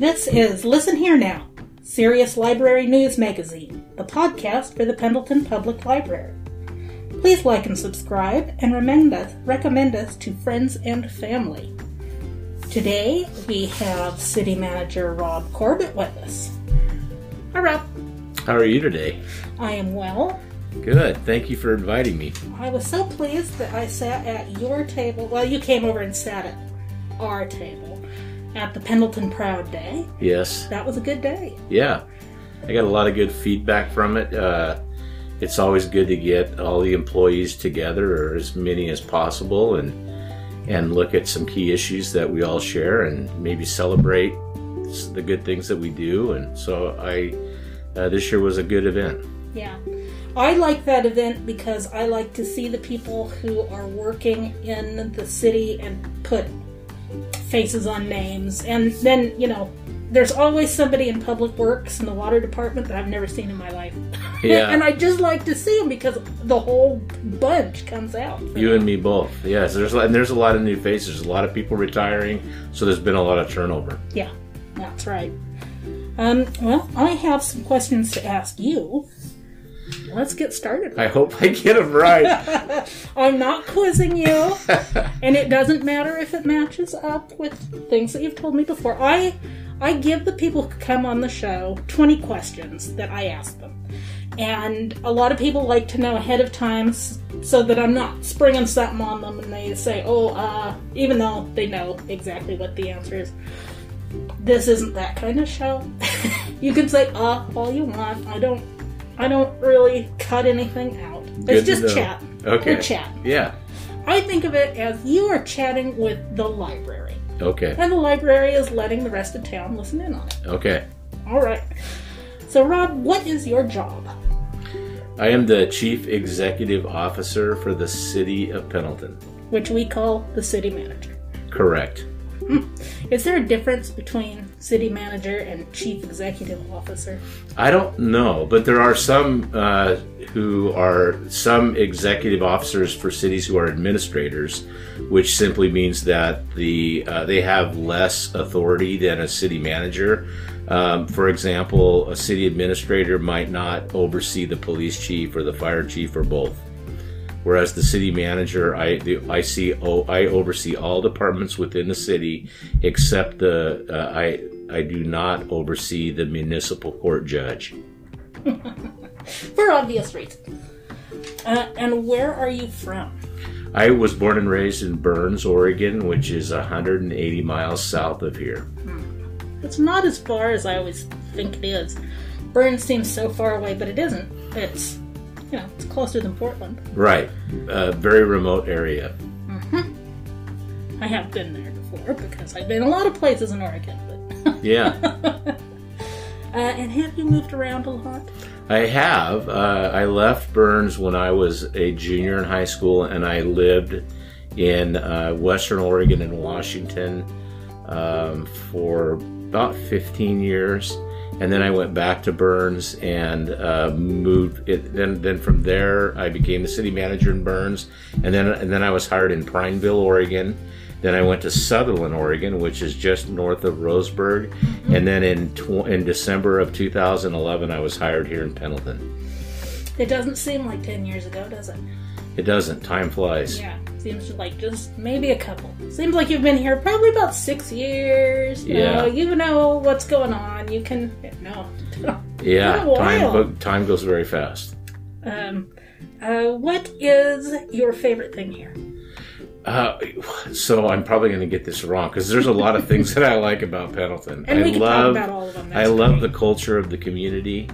This is Listen Here Now, Serious Library News Magazine, the podcast for the Pendleton Public Library. Please like and subscribe and recommend us, recommend us to friends and family. Today we have City Manager Rob Corbett with us. Hi, Rob. How are you today? I am well. Good. Thank you for inviting me. I was so pleased that I sat at your table. Well, you came over and sat at our table at the Pendleton Proud Day. Yes. That was a good day. Yeah. I got a lot of good feedback from it. Uh, it's always good to get all the employees together, or as many as possible, and and look at some key issues that we all share, and maybe celebrate the good things that we do. And so I, uh, this year was a good event. Yeah. I like that event because I like to see the people who are working in the city and put faces on names. And then, you know, there's always somebody in public works in the water department that I've never seen in my life. Yeah. and I just like to see them because the whole bunch comes out. You and me both. Yes, there's and there's a lot of new faces. There's a lot of people retiring, so there's been a lot of turnover. Yeah, that's right. Um, well, I have some questions to ask you. Let's get started. I hope I get them right. I'm not quizzing you, and it doesn't matter if it matches up with things that you've told me before. I I give the people who come on the show 20 questions that I ask them. And a lot of people like to know ahead of time so that I'm not springing something on them and they say, oh, uh, even though they know exactly what the answer is. This isn't that kind of show. you can say, uh, all you want. I don't I don't really cut anything out. Good It's just chat. Okay. We're chat. Yeah. I think of it as you are chatting with the library. Okay. And the library is letting the rest of town listen in on it. Okay. All right. So, Rob, what is your job? I am the Chief Executive Officer for the City of Pendleton. Which we call the city manager. Correct. Is there a difference between city manager and chief executive officer? I don't know, but there are some uh, who are some executive officers for cities who are administrators, which simply means that the uh, they have less authority than a city manager. Um, for example, a city administrator might not oversee the police chief or the fire chief or both. Whereas the city manager, I the, I see oh, I oversee all departments within the city except the uh, I I do not oversee the municipal court judge. For obvious reasons. Uh, and where are you from? I was born and raised in Burns, Oregon, which is 180 miles south of here. It's not as far as I always think it is. Burns seems so far away, but it isn't. It's, you know, it's closer than Portland. Right, a very remote area. I have been there before because I've been a lot of places in Oregon. But Yeah, uh, and have you moved around a lot? I have. Uh, I left Burns when I was a junior in high school, and I lived in uh, Western Oregon and Washington um, for about 15 years. And then I went back to Burns and uh, moved. It, then, then from there, I became the city manager in Burns, and then and then I was hired in Prineville, Oregon. Then I went to Sutherlin, Oregon, which is just north of Roseburg. And then in tw- in December of 2011, I was hired here in Pendleton. It doesn't seem like 10 years ago, does it? It doesn't. Time flies. Yeah, seems to like just maybe a couple. Seems like you've been here probably about six years. You Yeah. know, you know what's going on. You can, no. Yeah, time time goes very fast. Um, uh, what is your favorite thing here? Uh, so I'm probably going to get this wrong because there's a lot of things that I like about Pendleton. And I we can love talk about all of them. I love the culture of the community.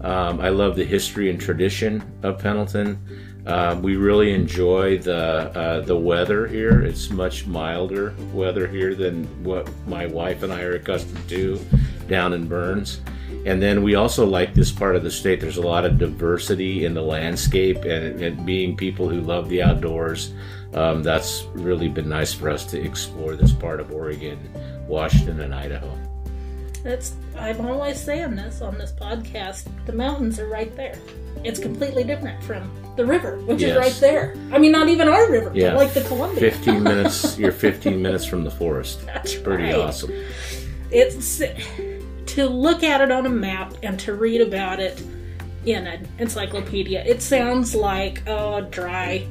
Um, I love the history and tradition of Pendleton. Um, we really enjoy the uh, the weather here. It's much milder weather here than what my wife and I are accustomed to down in Burns. And then we also like this part of the state. There's a lot of diversity in the landscape, and, and being people who love the outdoors, um, that's really been nice for us to explore this part of Oregon, Washington, and Idaho. That's I'm always saying this on this podcast. The mountains are right there. It's completely different from the river, which is right there. I mean, not even our river, Yeah. but like the Columbia. 15 minutes, you're 15 minutes from the forest. That's Pretty right. awesome. It's to look at it on a map and to read about it in an encyclopedia. It sounds like oh, dry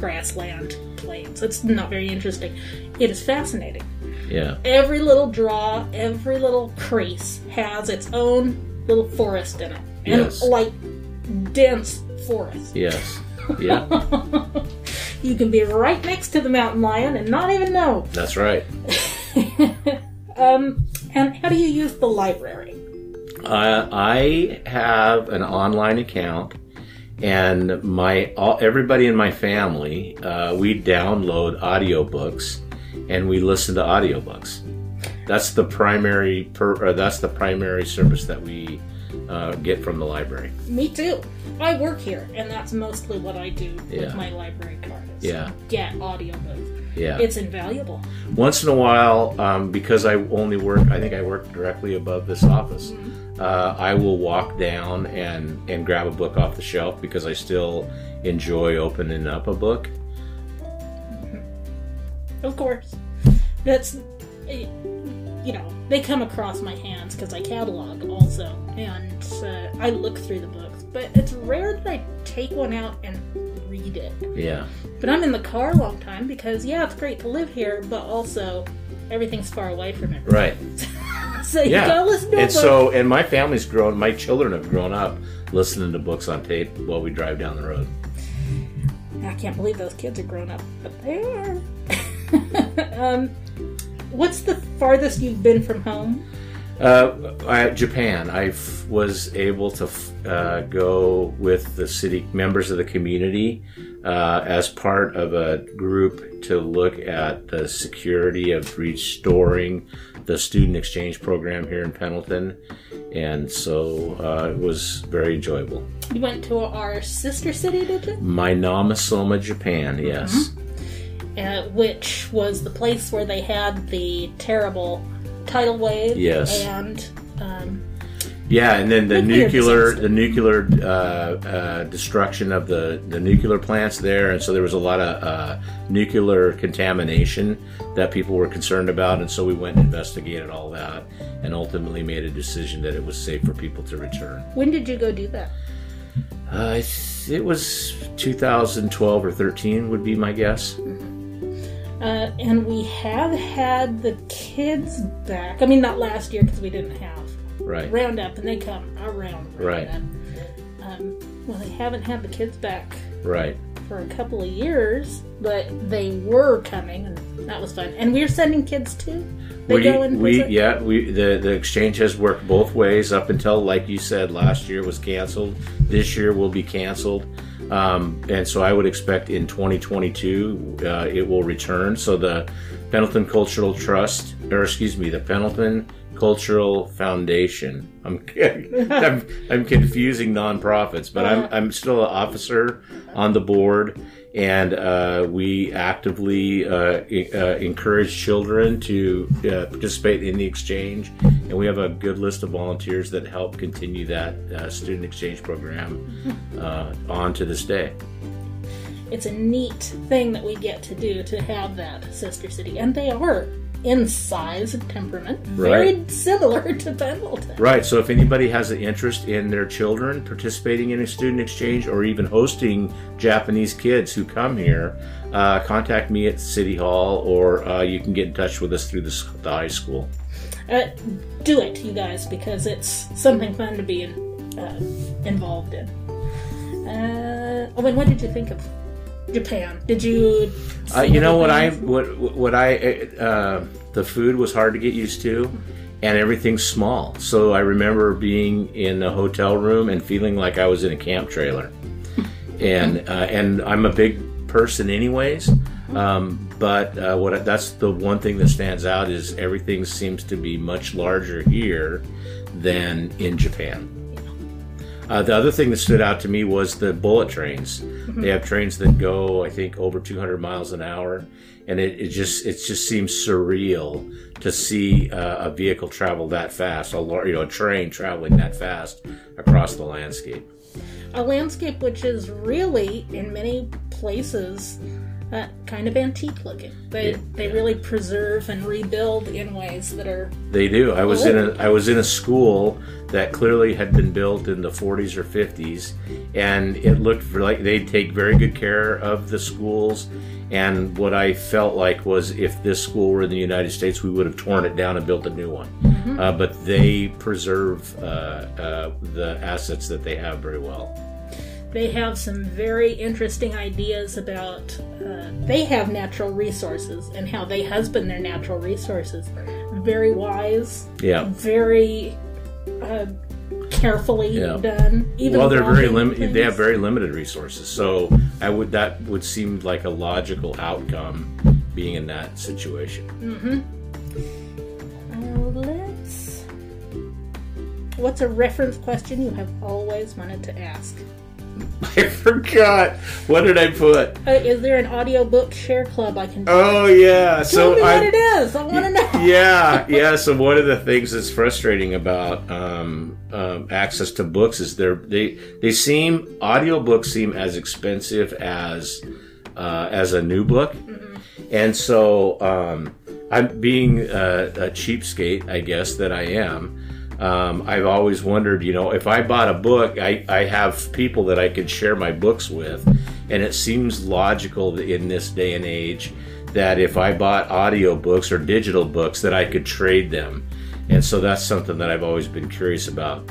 grassland plains. It's not very interesting. It is fascinating. Yeah. Every little draw, every little crease has its own little forest in it, and Yes. like dense forest. Yes. Yeah. You can be right next to the mountain lion and not even know. That's right. Um, and how do you use the library? Uh, I have an online account, and my all, everybody in my family uh, we download audiobooks, and we listen to audiobooks. That's the primary per, or that's the primary service that we uh, get from the library. Me too. I work here, and that's mostly what I do Yeah. with my library card. Is Yeah. Get audiobooks. Yeah. It's invaluable. Once in a while, um, because I only work, I think I work directly above this office. Uh, I will walk down and and grab a book off the shelf because I still enjoy opening up a book. Of course. That's, eh, you know, they come across my hands because I catalog also, and uh, I look through the books. But it's rare that I take one out and read it. Yeah, But I'm in the car a long time because, yeah, it's great to live here, but also everything's far away from it. right. So you Yeah, gotta listen to and so and my family's grown. My children have grown up listening to books on tape while we drive down the road. I can't believe those kids are grown up, but they are. um, what's the farthest you've been from home? Uh, I, Japan. I f- was able to f- uh, go with the city members of the community uh, as part of a group to look at the security of restoring the student exchange program here in Pendleton, and so uh, it was very enjoyable. You went to our sister city, did you? Minamisoma, Japan. Yes. Uh, which was the place where they had the terrible tidal wave. Yes. And um, Yeah, and then the Nuclear the nuclear uh, uh, destruction of the the nuclear plants there, and so there was a lot of uh, nuclear contamination that people were concerned about, and so we went and investigated all that, and ultimately made a decision that it was safe for people to return. when did you go do that? Uh, it was 2012 or 13 would be my guess. Uh, and we have had the kids back. I mean, not last year because we didn't have Right. Roundup, and they come around Right. Um, well, they haven't had the kids back Right. for a couple of years, but they were coming, and that was fun. And we're sending kids too. They we, go and we visit. yeah we the the exchange has worked both ways up until like you said last year was canceled this year will be canceled um, and so I would expect in 2022 uh, it will return. So the Pendleton Cultural Trust or excuse me the Pendleton Cultural Foundation. I'm I'm, I'm confusing nonprofits but I'm I'm still an officer on the board and uh, we actively uh, uh, encourage children to uh, participate in the exchange, and we have a good list of volunteers that help continue that uh, student exchange program uh, on to this day. It's a neat thing that we get to do to have that sister city, and they are in size and temperament very Right. similar to Pendleton. Right. So if anybody has an interest in their children participating in a student exchange or even hosting Japanese kids who come here, uh, contact me at City Hall, or uh, you can get in touch with us through the, the high school. Uh, do it, you guys, because it's something fun to be in, uh, involved in. Uh, oh, and what did you think of Japan? Did you? Uh, you know what I what what I uh, the food was hard to get used to, and everything's small. So I remember being in a hotel room and feeling like I was in a camp trailer, and uh, and I'm a big person anyways. Um, but uh, what that's the one thing that stands out is everything seems to be much larger here than in Japan. Uh, the other thing that stood out to me was the bullet trains. They have trains that go, I think, over 200 miles an hour, and it, it just it just seems surreal to see uh, a vehicle travel that fast, a you know a train traveling that fast across the landscape. a landscape which is really in many places uh, kind of antique looking. They Yeah. they really preserve and rebuild in ways that are They do. I was in a Oh. Was in a school that clearly had been built in the 40s or 50s, and it looked like they take very good care of the schools. And what I felt like was if this school were in the United States, we would have torn it down and built a new one. Uh, but they preserve uh, uh, the assets that they have very well. They have some very interesting ideas about uh, they have natural resources and how they husband their natural resources very wise Yeah. very uh, carefully Yeah. done even well, they're very limited. They have very limited resources, so I would that would seem like a logical outcome, being in that situation. Uh, let's what's a reference question you have always wanted to ask I forgot. What did I put? uh, is there an audiobook share club i can Oh yeah. tell So me what it is i want to know yeah, yeah. So one of the things that's frustrating about um, um, access to books is they're they they seem audiobooks seem as expensive as uh, as a new book, and so um, I'm being a, a cheapskate, I guess that I am. Um, I've always wondered, you know, if I bought a book, I, I have people that I could share my books with, and it seems logical in this day and age that if I bought audiobooks or digital books that I could trade them. And so that's something that I've always been curious about.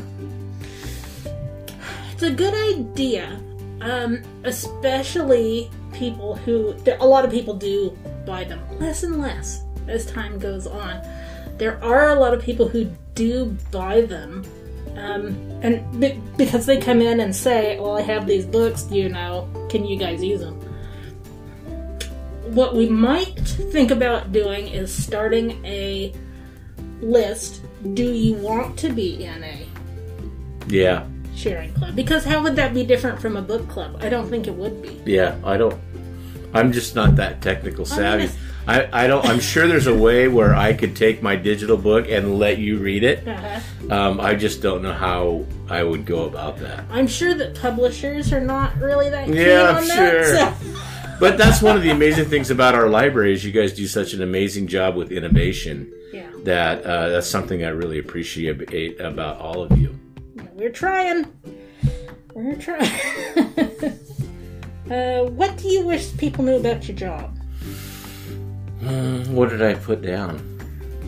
It's a good idea, um, especially people who a lot of people do buy them less and less as time goes on. There are a lot of people who do buy them, um, and be- because they come in and say, "Well, I have these books. You know, can you guys use them?" What we might think about doing is starting a list. Do you want to be in a Yeah, sharing club because how would that be different from a book club i don't think it would be yeah. I don't. I'm just not that technical savvy. it's- I, I don't. I'm sure there's a way where I could take my digital book and let you read it. uh-huh. Um, I just don't know how I would go about that. i'm sure that publishers are not really that keen Yeah, on sure. that so But that's one of the amazing things about our library is you guys do such an amazing job with innovation yeah that uh, that's something I really appreciate about all of you. we're trying we're trying uh, what do you wish people knew about your job What did I put down?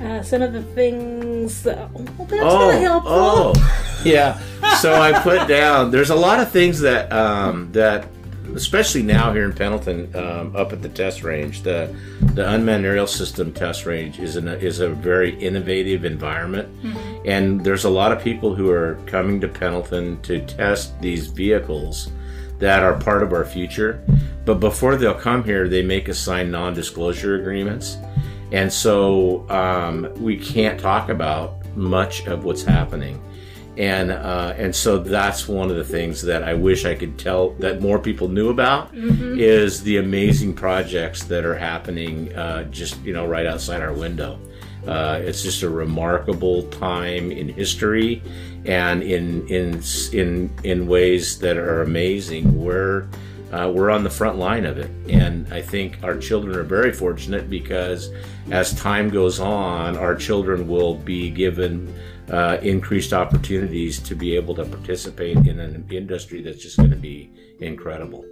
uh, some of the things that well, that's Oh, not helpful oh, yeah. So I put down. There's a lot of things that um, that, especially now here in Pendleton, um, up at the test range, the the unmanned aerial system test range is an, is a very innovative environment, and there's a lot of people who are coming to Pendleton to test these vehicles that are part of our future. But before they'll come here, they make us sign non-disclosure agreements, and so um, we can't talk about much of what's happening. And uh, and so that's one of the things that I wish I could tell that more people knew about is the amazing projects that are happening uh, just you know right outside our window. Uh, it's just a remarkable time in history, and in in in in ways that are amazing. We're uh, we're on the front line of it, and I think our children are very fortunate because as time goes on, our children will be given uh, increased opportunities to be able to participate in an industry that's just going to be incredible.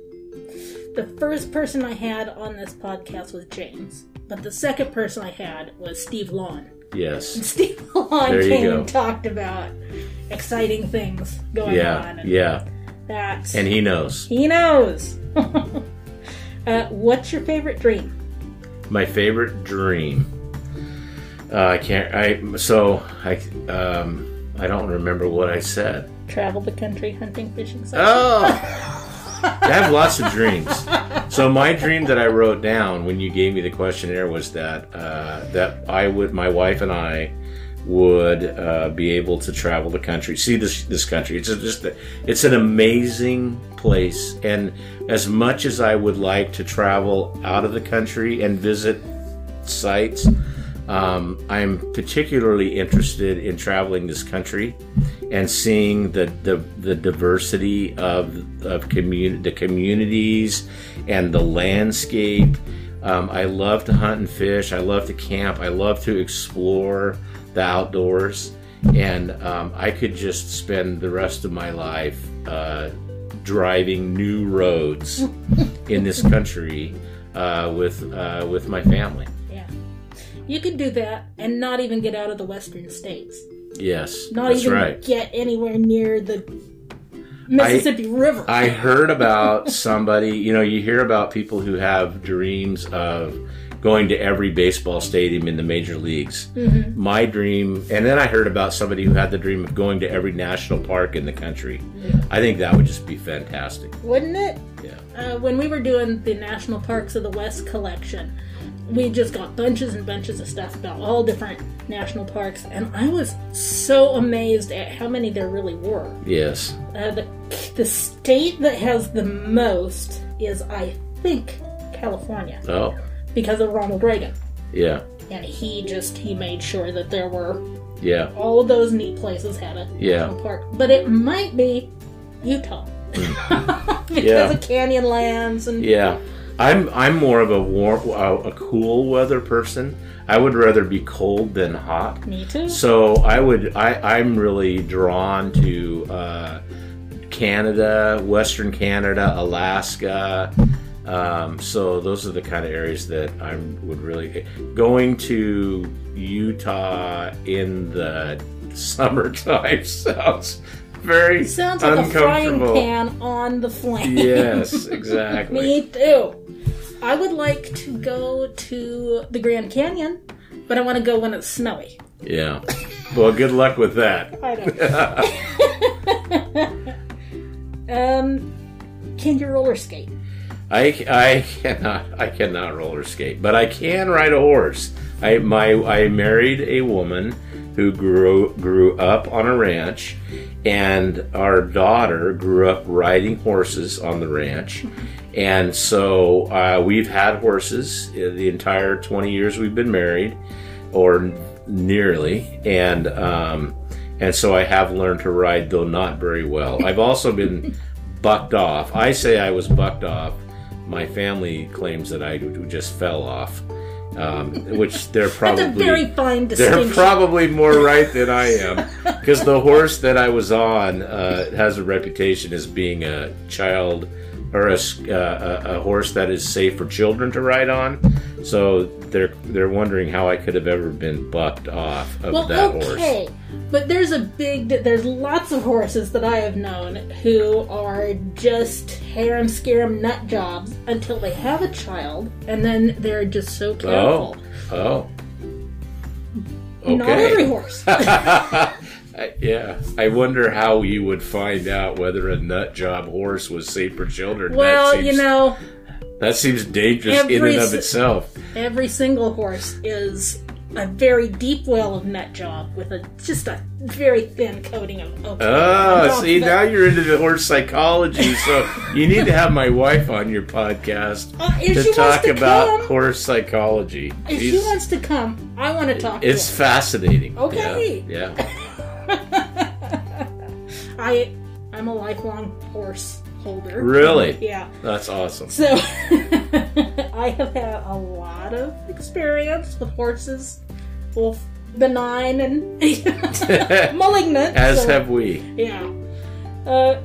the first person i had on this podcast was james but the second person i had was steve lawn Yes. And Steve Lawn came go. and talked about exciting things going Yeah. on. And Yeah. That's, And he knows. he knows. uh, what's your favorite dream? My favorite dream. Uh, I can't. I so I um I don't remember what I said. Travel the country hunting, fishing, such. Oh. I have lots of dreams. So my dream that I wrote down when you gave me the questionnaire was that uh, that I would, my wife and I, would uh, be able to travel the country, see this this country. It's just a, it's an amazing place, and as much as I would like to travel out of the country and visit sites, Um, I'm particularly interested in traveling this country and seeing the the, the diversity of of commun- the communities and the landscape. Um, I love to hunt and fish. I love to camp. I love to explore the outdoors, and um, I could just spend the rest of my life uh, driving new roads in this country uh, with uh, with my family. Yeah. You could do that and not even get out of the western states. Yes, Not even right. get anywhere near the Mississippi River. I heard about somebody, you know, you hear about people who have dreams of going to every baseball stadium in the major leagues. Mm-hmm. My dream, and then I heard about somebody who had the dream of going to every national park in the country. I think that would just be fantastic. Wouldn't it? Yeah. Uh, when we were doing the National Parks of the West collection, we just got bunches and bunches of stuff about all different national parks, and I was so amazed at how many there really were. Yes. Uh, the the state that has the most is, I think, California, Oh, because of Ronald Reagan, yeah. and he just he made sure that there were Yeah. all of those neat places had a Yeah. national park, but it might be Utah because Yeah. of Canyonlands and Yeah, I'm I'm more of a warm, uh, a cool weather person. I would rather be cold than hot. me too. So I would I I'm really drawn to uh, Canada, Western Canada, Alaska. Um, so those are the kind of areas that I would really going to Utah in the summertime sounds very Sounds like a frying pan on the flame. Yes, exactly. Me too. I would like to go to the Grand Canyon, but I want to go when it's snowy. Yeah. Well, good luck with that. I don't. um, can you roller skate? I, I cannot I cannot roller skate, but I can ride a horse. I my I married a woman who grew grew up on a ranch, and our daughter grew up riding horses on the ranch, and so uh, we've had horses the entire twenty years we've been married, or nearly, and um, and so I have learned to ride, though not very well. I've also been bucked off. I say I was bucked off. My family claims that I just fell off, um, which they're That's probably a very fine they're probably more right than I am because the horse that I was on uh, has a reputation as being a child or a, uh, a, a horse that is safe for children to ride on. So they're they're wondering how I could have ever been bucked off of well, that okay, horse. but there's a big. There's lots of horses that I have known who are just harem scarum nut jobs until they have a child, and then they're just so oh, careful. Oh, oh. Okay. Not every horse. Yeah, I wonder how you would find out whether a nut job horse was safe for children. well, seems, you know, that seems dangerous in and of itself. every single horse is a very deep well of nut job with a just a very thin coating of oak. Oh, see, now you're into the horse psychology, so you need to have my wife on your podcast Uh, to talk to about come- horse psychology. If she wants to come, I want to talk it's to fascinating. Okay. Yeah. yeah. I I'm a lifelong horse holder. Really? Yeah. That's awesome. So I have had a lot of experience with horses, both benign and malignant. As so- have we. Yeah. Uh,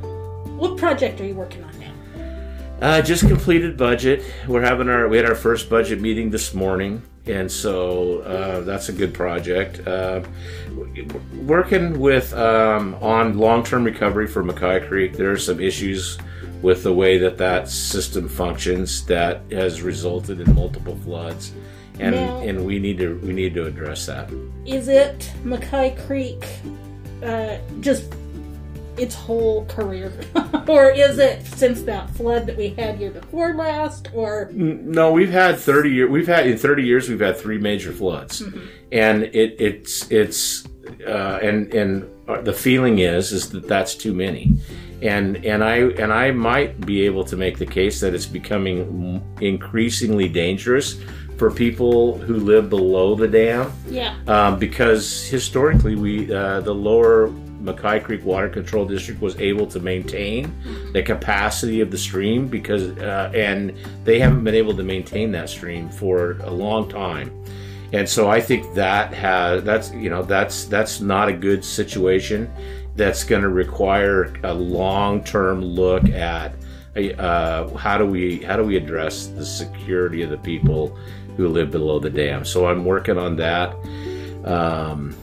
what project are you working on now? Uh, just completed budget. We're having our we had our first budget meeting this morning, and so uh, that's a good project. Uh, working with um, on long term recovery for McKay Creek, there are some issues with the way that that system functions that has resulted in multiple floods, and Now- and we need to we need to address that. Is it McKay Creek uh, just its whole career? or is it since that flood that we had year before last? Or No, we've had thirty year. We've had in thirty years. We've had three major floods, and it it's it's uh, and and uh, the feeling is is that that's too many, and and I and I might be able to make the case that it's becoming increasingly dangerous for people who live below the dam Yeah. um, because historically we uh, the lower McKay Creek Water Control District was able to maintain the capacity of the stream because uh, and they haven't been able to maintain that stream for a long time. And so I think that has that's you know that's that's not a good situation. That's going to require a long-term look at uh, how do we how do we address the security of the people who live below the dam. So I'm working on that. Um,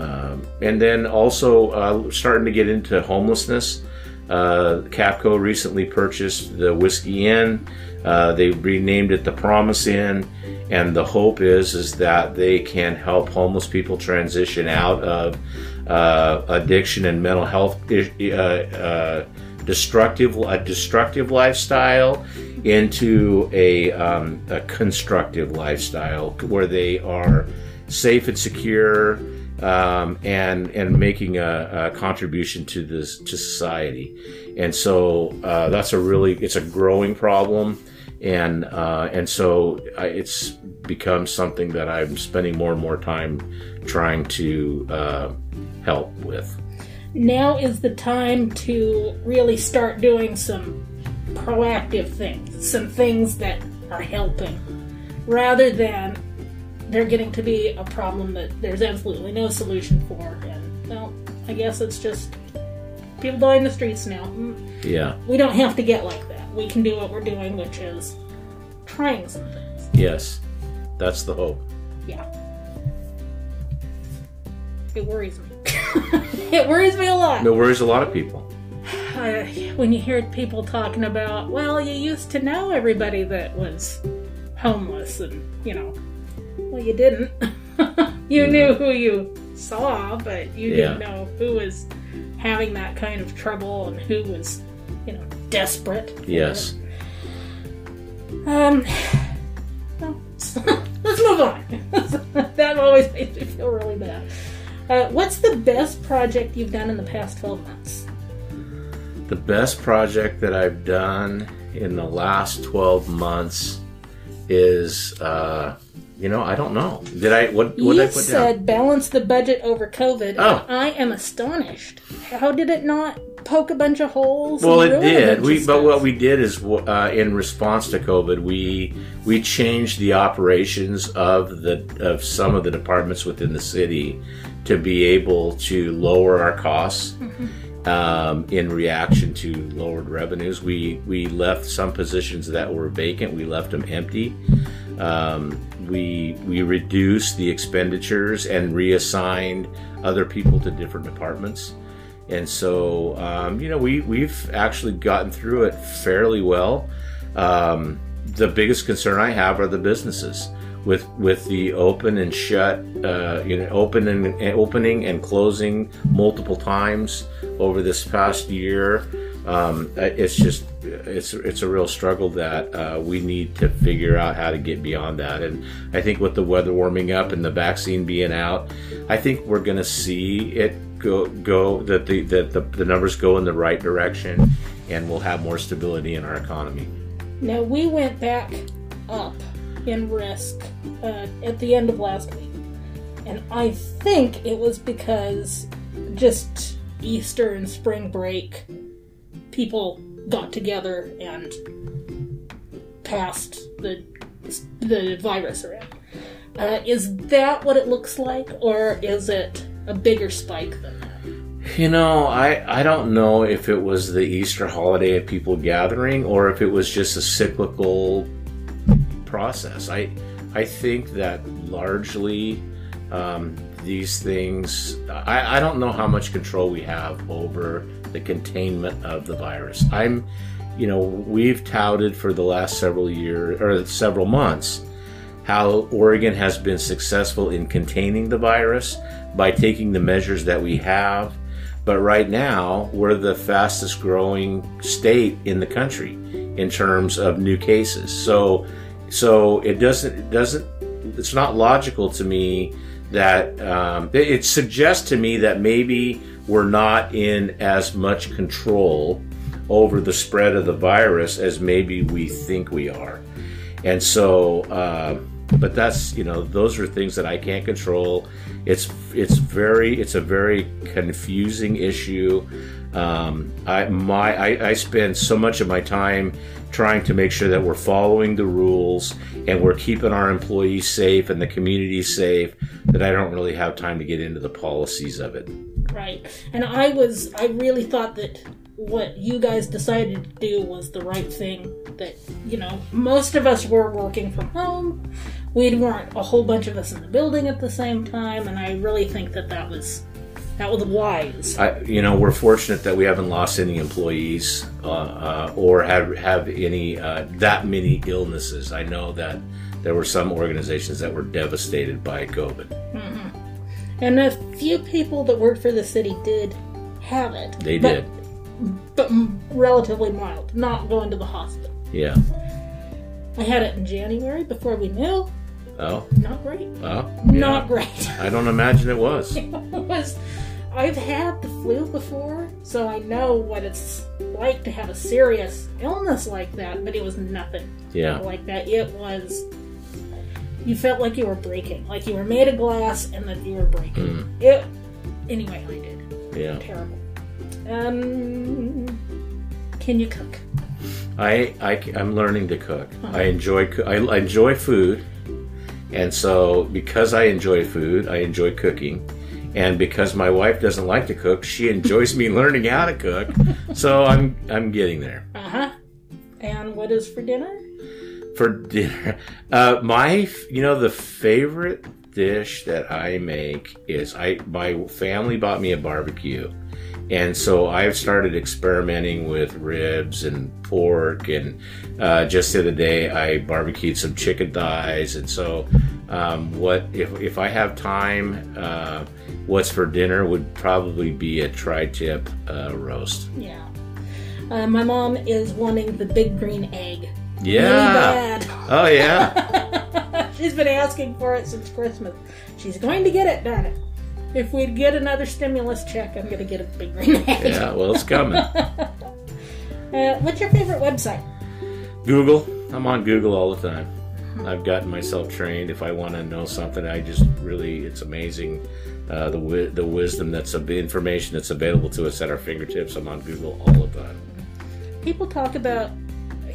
um, and then also uh, starting to get into homelessness. Uh, CAPECO recently purchased the Whiskey Inn. Uh, they renamed it the Promise Inn, and the hope is is that they can help homeless people transition out of uh, addiction and mental health uh, uh, destructive a destructive lifestyle into a, um, a constructive lifestyle where they are safe and secure um, and and making a, a, contribution to this to society, and so uh, that's a really it's a growing problem, and uh, and so it's become something that I'm spending more and more time trying to uh, help with. Now is the time to really start doing some proactive things, some things that are helping, rather than they're getting to be a problem that there's absolutely no solution for. And, well, I guess it's just people die in the streets now. Yeah. We don't have to get like that. We can do what we're doing, which is trying some things. Yes. That's the hope. Yeah. It worries me. it worries me a lot. It worries a lot of people. Uh, when you hear people talking about, well, you used to know everybody that was homeless, and, you know, well, you didn't. you knew who you saw, but you didn't know who was having that kind of trouble and who was, you know, desperate. Yes. Um. Well, let's move on. that always makes me feel really bad. Uh, what's the best project you've done in the past twelve months? The best project that I've done in the last 12 months is, uh, you know, I don't know. Did I, what, what did you I put said down? balance the budget over COVID. Oh. and I am astonished. How did it not poke a bunch of holes? Well, it did. We, but what we did is, uh, in response to COVID, we we changed the operations of the of some of the departments within the city to be able to lower our costs. Um, in reaction to lowered revenues, we we left some positions that were vacant. We left them empty. Um, we we reduced the expenditures and reassigned other people to different departments. And so, um, you know, we, we've actually gotten through it fairly well. Um, the biggest concern I have are the businesses with with the open and shut, uh, you know, open and, opening and closing multiple times over this past year. Um, it's just it's it's a real struggle that uh, we need to figure out how to get beyond that. And I think with the weather warming up and the vaccine being out, I think we're going to see it go go that the that the, the numbers go in the right direction, and we'll have more stability in our economy. Now we went back up in risk uh, at the end of last week, and I think it was because just Easter and spring break, people got together and passed the the virus around. Uh, is that what it looks like, or is it a bigger spike than that? You know, I, I don't know if it was the Easter holiday of people gathering or if it was just a cyclical process. I I think that largely um, these things. I, I don't know how much control we have over the containment of the virus. I'm, you know, we've touted for the last several years or several months how Oregon has been successful in containing the virus by taking the measures that we have. But right now, we're the fastest growing state in the country in terms of new cases. So, so it doesn't, it doesn't, it's not logical to me that um, it, it suggests to me that maybe we're not in as much control over the spread of the virus as maybe we think we are. And so, uh, but that's you know those are things that I can't control. It's it's very it's a very confusing issue. Um, I my I, I spend so much of my time trying to make sure that we're following the rules and we're keeping our employees safe and the community safe that I don't really have time to get into the policies of it. Right. And I was, I really thought that what you guys decided to do was the right thing. That, you know, most of us were working from home. We weren't a whole bunch of us in the building at the same time. And I really think that that was. That was wise. I, you know, we're fortunate that we haven't lost any employees uh, uh, or have have any uh, that many illnesses. I know that there were some organizations that were devastated by COVID. And a few people that worked for the city did have it. They but, did, But relatively mild, not going to the hospital. yeah. I had it in January before we knew. Oh, Not great. well, Not great. I don't imagine it was. it was I've had the flu before, so I know what it's like to have a serious illness like that, but it was nothing Yeah, like that. It was you felt like you were breaking, like you were made of glass and that you were breaking. Mm. It anyway, I did. yeah. Terrible. Um can you cook? I, I am learning to cook. I enjoy I, I enjoy food, and so because I enjoy food, I enjoy cooking, and because my wife doesn't like to cook, she enjoys me learning how to cook. So I'm I'm getting there. Uh-huh. And what is for dinner? For dinner. Uh, my, you know, the favorite dish that I make is I. My family bought me a barbecue, and so I've started experimenting with ribs and pork. And uh, just the other day, I barbecued some chicken thighs. And so, um, what if if I have time? Uh, what's for dinner would probably be a tri-tip uh, roast. Yeah. Uh, my mom is wanting the big green egg. Yeah. Really. Oh yeah. She's been asking for it since Christmas. She's going to get it, darn it. If we get another stimulus check, I'm going to get a big green. Yeah. Well, it's coming. Uh, what's your favorite website? Google. I'm on Google all the time. I've gotten myself trained. If I want to know something, I just really, it's amazing uh, the wi- the wisdom that's the information that's available to us at our fingertips. I'm on Google all the time. People talk about,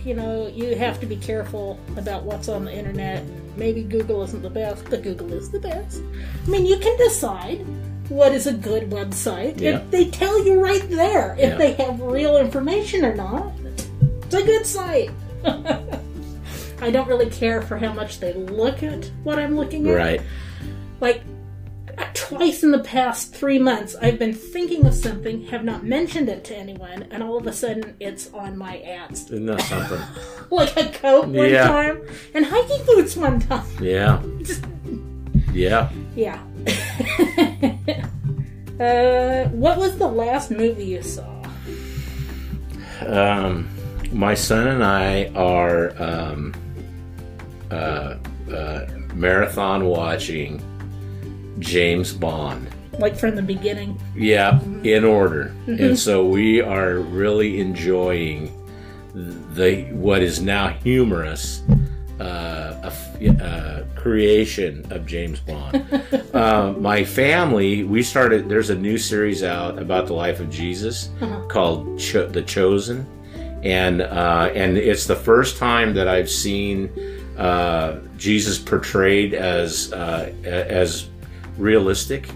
you know, you have to be careful about what's on the internet. Maybe Google isn't the best, but Google is the best. I mean, you can decide what is a good website. Yeah. If they tell you right there if Yeah. they have real information or not. It's a good site. I don't really care for how much they look at what I'm looking at. Right. Like, twice in the past three months, I've been thinking of something, have not mentioned it to anyone, and all of a sudden it's on my ads. Isn't that something? Like a coat one Yeah. time, and hiking boots one time. Yeah. Just, Yeah. yeah. uh, what was the last movie you saw? Um, my son and I are um, uh, uh, marathon watching James Bond. Like from the beginning? Yeah, in order. And so we are really enjoying the what is now humorous uh, a- uh, creation of James Bond. uh, my family, we started. There's a new series out about the life of Jesus called Cho- The Chosen, and uh, and it's the first time that I've seen uh, Jesus portrayed as uh, as realistic.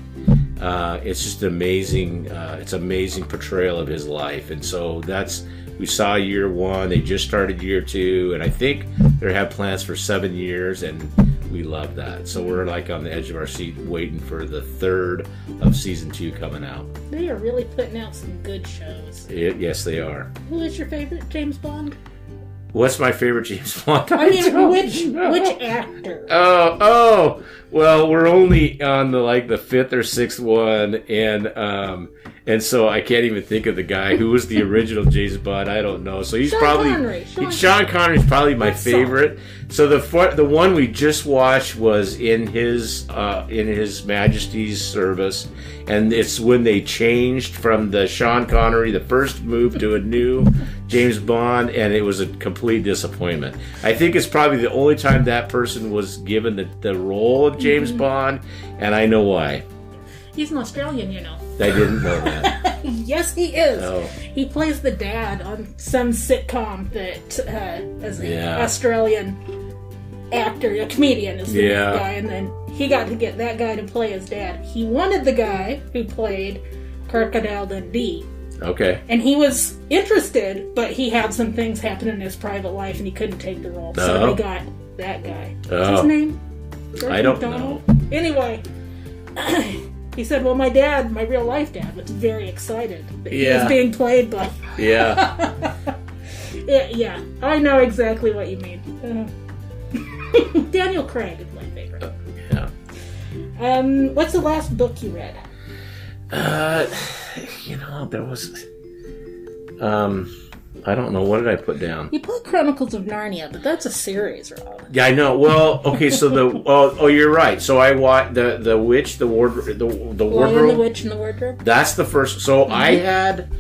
Uh, it's just amazing. Uh, it's amazing portrayal of his life, and so that's we saw year one. They just started year two, and I think they have plans for seven years, and we love that. So we're like on the edge of our seat, waiting for the third of season two coming out. They are really putting out some good shows. It, yes, they are. Who is your favorite James Bond? What's my favorite James Bond? I mean, don't which know. which actor? Oh, oh. Well, we're only on the like the fifth or sixth one, and um, and so I can't even think of the guy who was the original James Bond. I don't know. So he's Sean probably Connery. Sean Sean Connery's probably my That's favorite. So the the one we just watched was in his uh, in his Majesty's service, and it's when they changed from the Sean Connery, the first move, to a new James Bond, and it was a complete disappointment. I think it's probably the only time that person was given the, the role of James Bond, and I know why. He's an Australian, you know. I didn't know that. yes, he is. Oh. He plays the dad on some sitcom that, uh, as an Yeah. Australian actor, a comedian is the Yeah. guy, and then he got to get that guy to play his dad. He wanted the guy who played Crocodile Dundee, Okay. and he was interested, but he had some things happen in his private life, and he couldn't take the role, so Oh. they got that guy. What's Oh. his name? George I don't McDonald? Anyway, he said, "Well, my dad, my real life dad, was very excited that he Yeah. was being played by." Yeah. Yeah, yeah, I know exactly what you mean. Uh, Daniel Craig is my favorite. yeah. Um, what's the last book you read? Uh, you know, there was. Um, I don't know. What did I put down? You put Chronicles of Narnia, but that's a series, Rob. Yeah, I know. Well, okay. So the oh, oh you're right. So I watched the the witch, the ward, the the Lion, the. Witch, and the Wardrobe. That's the first. So I had,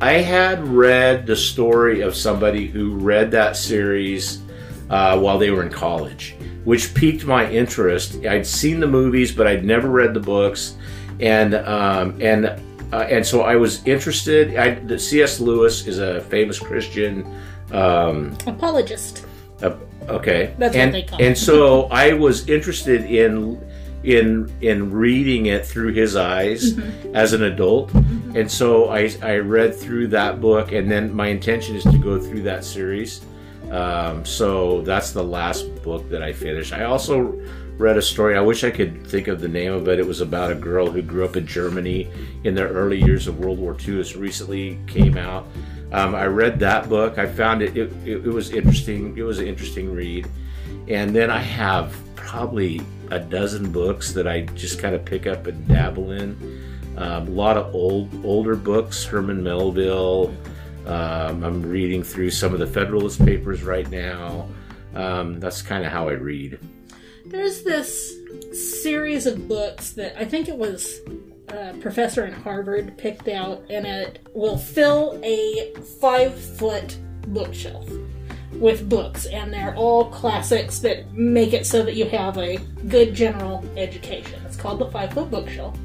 I had read the story of somebody who read that series uh, while they were in college, which piqued my interest. I'd seen the movies, but I'd never read the books, and um, and uh, and so I was interested. I, the C.S. Lewis is a famous Christian. Um, Apologist. uh, okay, That's what and, they call. And so I was interested in in in reading it through his eyes Mm-hmm. as an adult, and so I I read through that book, and then my intention is to go through that series. Um, so that's the last book that I finished. I also read a story. I wish I could think of the name of it. It was about a girl who grew up in Germany in the early years of World War II. It's recently came out. Um, I read that book. I found it, it, it. It was interesting. It was an interesting read. And then I have probably a dozen books that I just kind of pick up and dabble in. Um, a lot of old, older books. Herman Melville. Um, I'm reading through some of the Federalist Papers right now. Um, that's kind of how I read. There's this series of books that I think it was a professor in Harvard picked out, and it will fill a five foot bookshelf with books, and they're all classics that make it so that you have a good general education. It's called the Five Foot Bookshelf.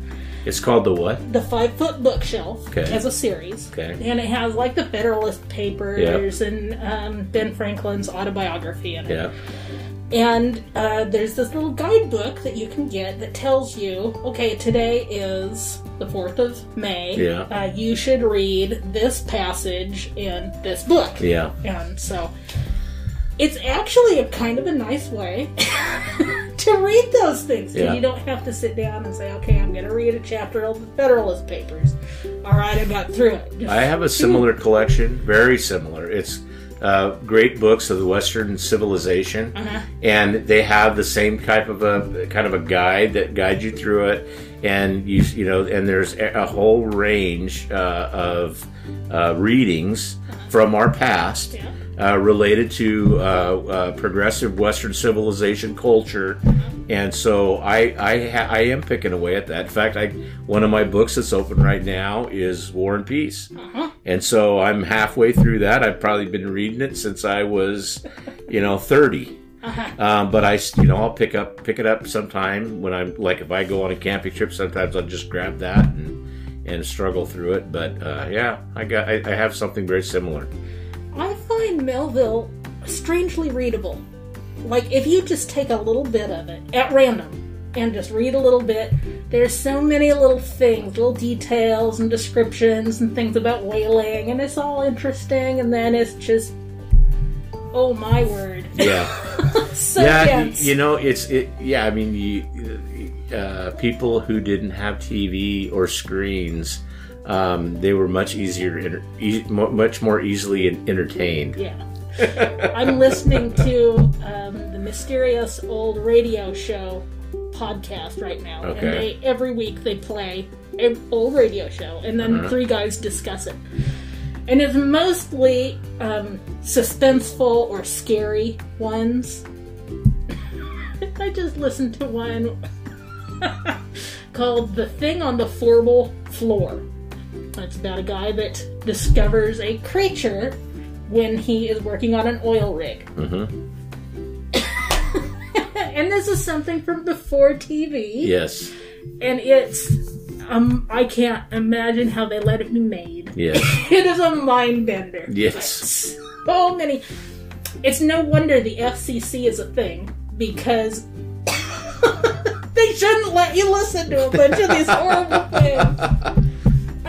It's called the what? The Five Foot Bookshelf Okay. as a series. Okay. And it has like the Federalist Papers and um, Ben Franklin's autobiography in it. Yeah. And uh, there's this little guidebook that you can get that tells you, okay, today is the 4th of May. Yeah. Uh, you should read this passage in this book. Yeah. And so it's actually a kind of a nice way to read those things. Yeah. You don't have to sit down and say, okay, I'm going to read a chapter of the Federalist Papers. All right, I got through it. Just- I have a similar collection, very similar. It's uh, great books of the Western civilization, Uh-huh. and they have the same type of a kind of a guide that guides you through it. And you you know, and there's a whole range uh, of uh, readings from our past Yeah. Uh, related to uh, uh, progressive Western civilization culture. And so I I, ha- I am picking away at that. In fact, I one of my books that's open right now is War and Peace, Uh-huh. and so I'm halfway through that. I've probably been reading it since I was, you know, 30. Uh-huh. Um, but I, you know, I'll pick up pick it up sometime when I'm like if I go on a camping trip. Sometimes I'll just grab that and and struggle through it. But uh, yeah, I got I, I have something very similar. Find Melville strangely readable. Like if you just take a little bit of it at random and just read a little bit, there's so many little things, little details and descriptions and things about whaling, and it's all interesting. And then it's just, oh my word, Yeah. so yeah, dense. you, you know, it's it. Yeah, I mean, you, uh, people who didn't have TV or screens, um, they were much easier, e- much more easily entertained. Yeah. I'm listening to um, the mysterious old radio show podcast right now, Okay. and they every week they play an old radio show, and then Uh-huh. three guys discuss it, and it's mostly um, suspenseful or scary ones. I just listened to one called The Thing on the Fourble Board. It's about a guy that discovers a creature when he is working on an oil rig. hmm and this is something from before TV. Yes. And it's um I can't imagine how they let it be made. Yes. It is a mind bender. Yes. So many it's no wonder the FCC is a thing because they shouldn't let you listen to a bunch of these horrible things.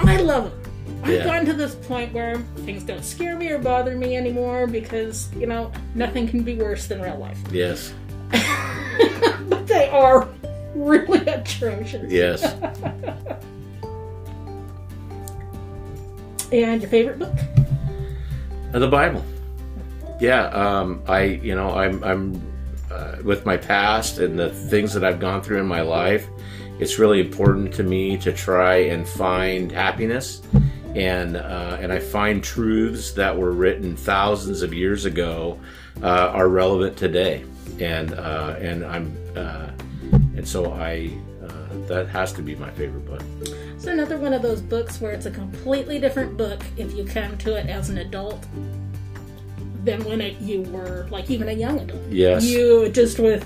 I love them. I've Yeah. gotten to this point where things don't scare me or bother me anymore because, you know, nothing can be worse than real life. Yes. but they are really atrocious. Yes. And your favorite book? Uh, the Bible. Yeah, um, I you know I'm I'm uh, with my past and the things that I've gone through in my life. It's really important to me to try and find happiness, and uh, and I find truths that were written thousands of years ago uh, are relevant today, and uh, and I'm uh, and so I uh, that has to be my favorite book. It's another one of those books where it's a completely different book if you come to it as an adult than when it, you were like even a young adult. Yes. You just with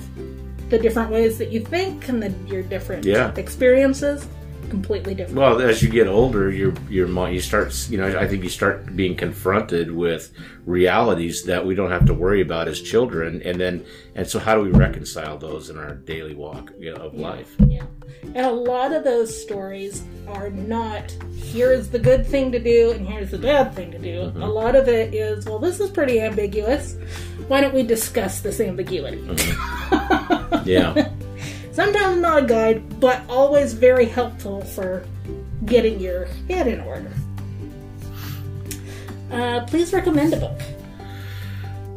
the different ways that you think and the, your different Yeah. experiences, completely different. Well, as you get older, your your you start you know I think you start being confronted with realities that we don't have to worry about as children, and then and so how do we reconcile those in our daily walk you know, of life? Yeah. And a lot of those stories are not here's the good thing to do and here's the bad thing to do. Mm-hmm. A lot of it is, well, this is pretty ambiguous. Why don't we discuss this ambiguity? Yeah, Sometimes not a guide, but always very helpful for getting your head in order. Uh, please recommend a book.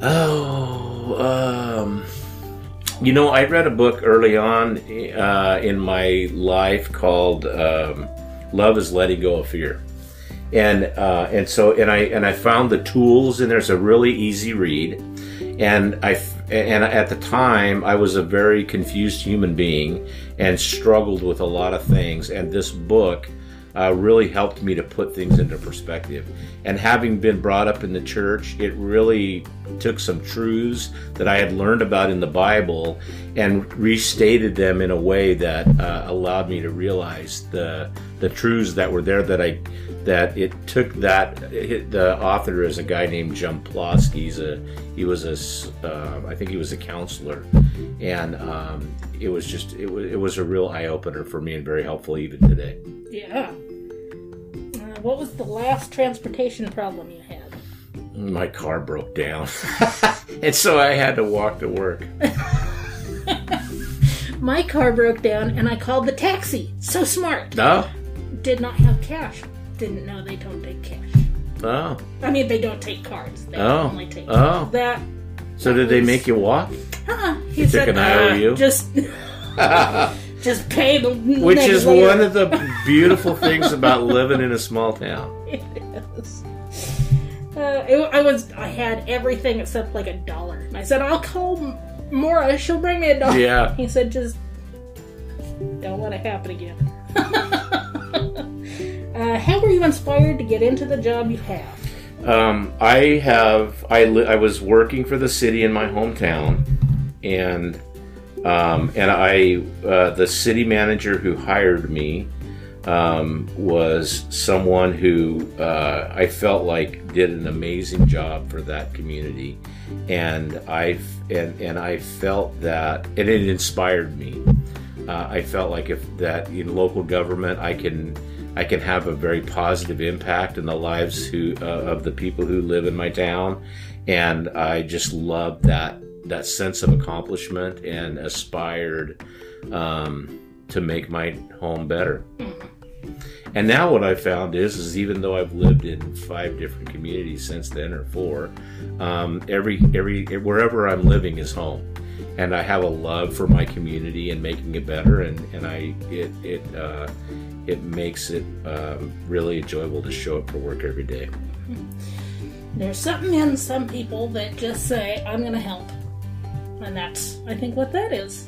Oh, um, you know, I read a book early on uh, in my life called um, "Love Is Letting Go of Fear," and uh, and so and I and I found the tools, and there's a really easy read, and I and at the time I was a very confused human being and struggled with a lot of things, and this book uh, really helped me to put things into perspective. And having been brought up in the church, it really took some truths that I had learned about in the Bible and restated them in a way that uh, allowed me to realize the the truths that were there. That I that it took that it, the author is a guy named Jampolsky. He's a he was a uh, I think he was a counselor, and um, it was just it was it was a real eye opener for me and very helpful even today. Yeah. Uh, what was the last transportation problem you had? My car broke down, and so I had to walk to work. My car broke down and I called the taxi. So smart. No, Did not have cash. Didn't know they don't take cash. oh, I mean, they don't take cards. They Oh. only take Oh. that. so did they make you walk? Uh, he took said, an uh, IOU? Just, just pay the Which is later." one of the beautiful things about living in a small town. It is. Uh, it, I was. I had everything except like a dollar. And I said, "I'll call Mora. She'll bring me a dog. Yeah. He said, "Just don't let it happen again." uh, how were you inspired to get into the job you have? Um, I have I li- I was working for the city in my hometown, and um, and I uh, the city manager who hired me um, was someone who uh, I felt like did an amazing job for that community, and I and and I felt that and it inspired me. Uh, I felt like if that in local government I can I can have a very positive impact in the lives who uh, of the people who live in my town, and I just loved that that sense of accomplishment and aspired um, to make my home better. And now what I found is, is even though I've lived in five different communities since then, or four, um, every every wherever I'm living is home, and I have a love for my community and making it better, and and I it it uh, it makes it um, really enjoyable to show up for work every day. There's something in some people that just say, "I'm going to help," And that's, I think, what that is.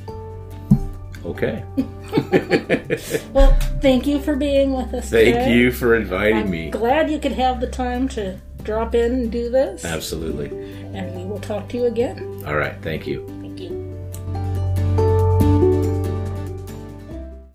Okay. Well, thank you for being with us Thank today. you for inviting I'm me. glad you could have the time to drop in and do this. Absolutely. And we will talk to you again. All right. Thank you.